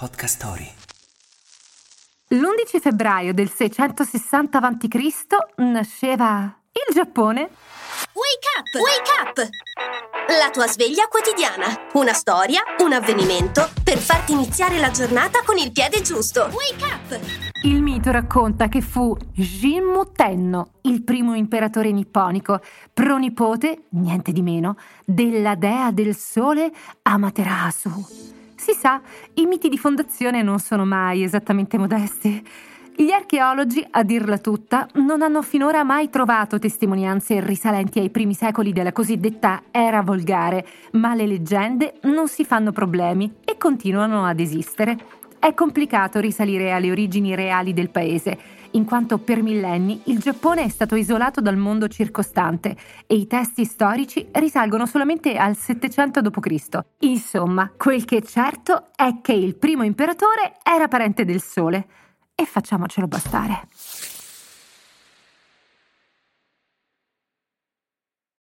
Podcast Story. L'11 febbraio del 660 a.C. nasceva il Giappone. Wake up! Wake up! La tua sveglia quotidiana. Una storia, un avvenimento per farti iniziare la giornata con il piede giusto. Wake up! Il mito racconta che fu Jinmu Tenno, il primo imperatore nipponico, pronipote, niente di meno, della dea del sole Amaterasu. Si sa, i miti di fondazione non sono mai esattamente modesti. Gli archeologi, a dirla tutta, non hanno finora mai trovato testimonianze risalenti ai primi secoli della cosiddetta era volgare, ma le leggende non si fanno problemi e continuano ad esistere. È complicato risalire alle origini reali del paese, in quanto per millenni il Giappone è stato isolato dal mondo circostante e i testi storici risalgono solamente al 700 d.C. Insomma, quel che è certo è che il primo imperatore era parente del Sole. E facciamocelo bastare.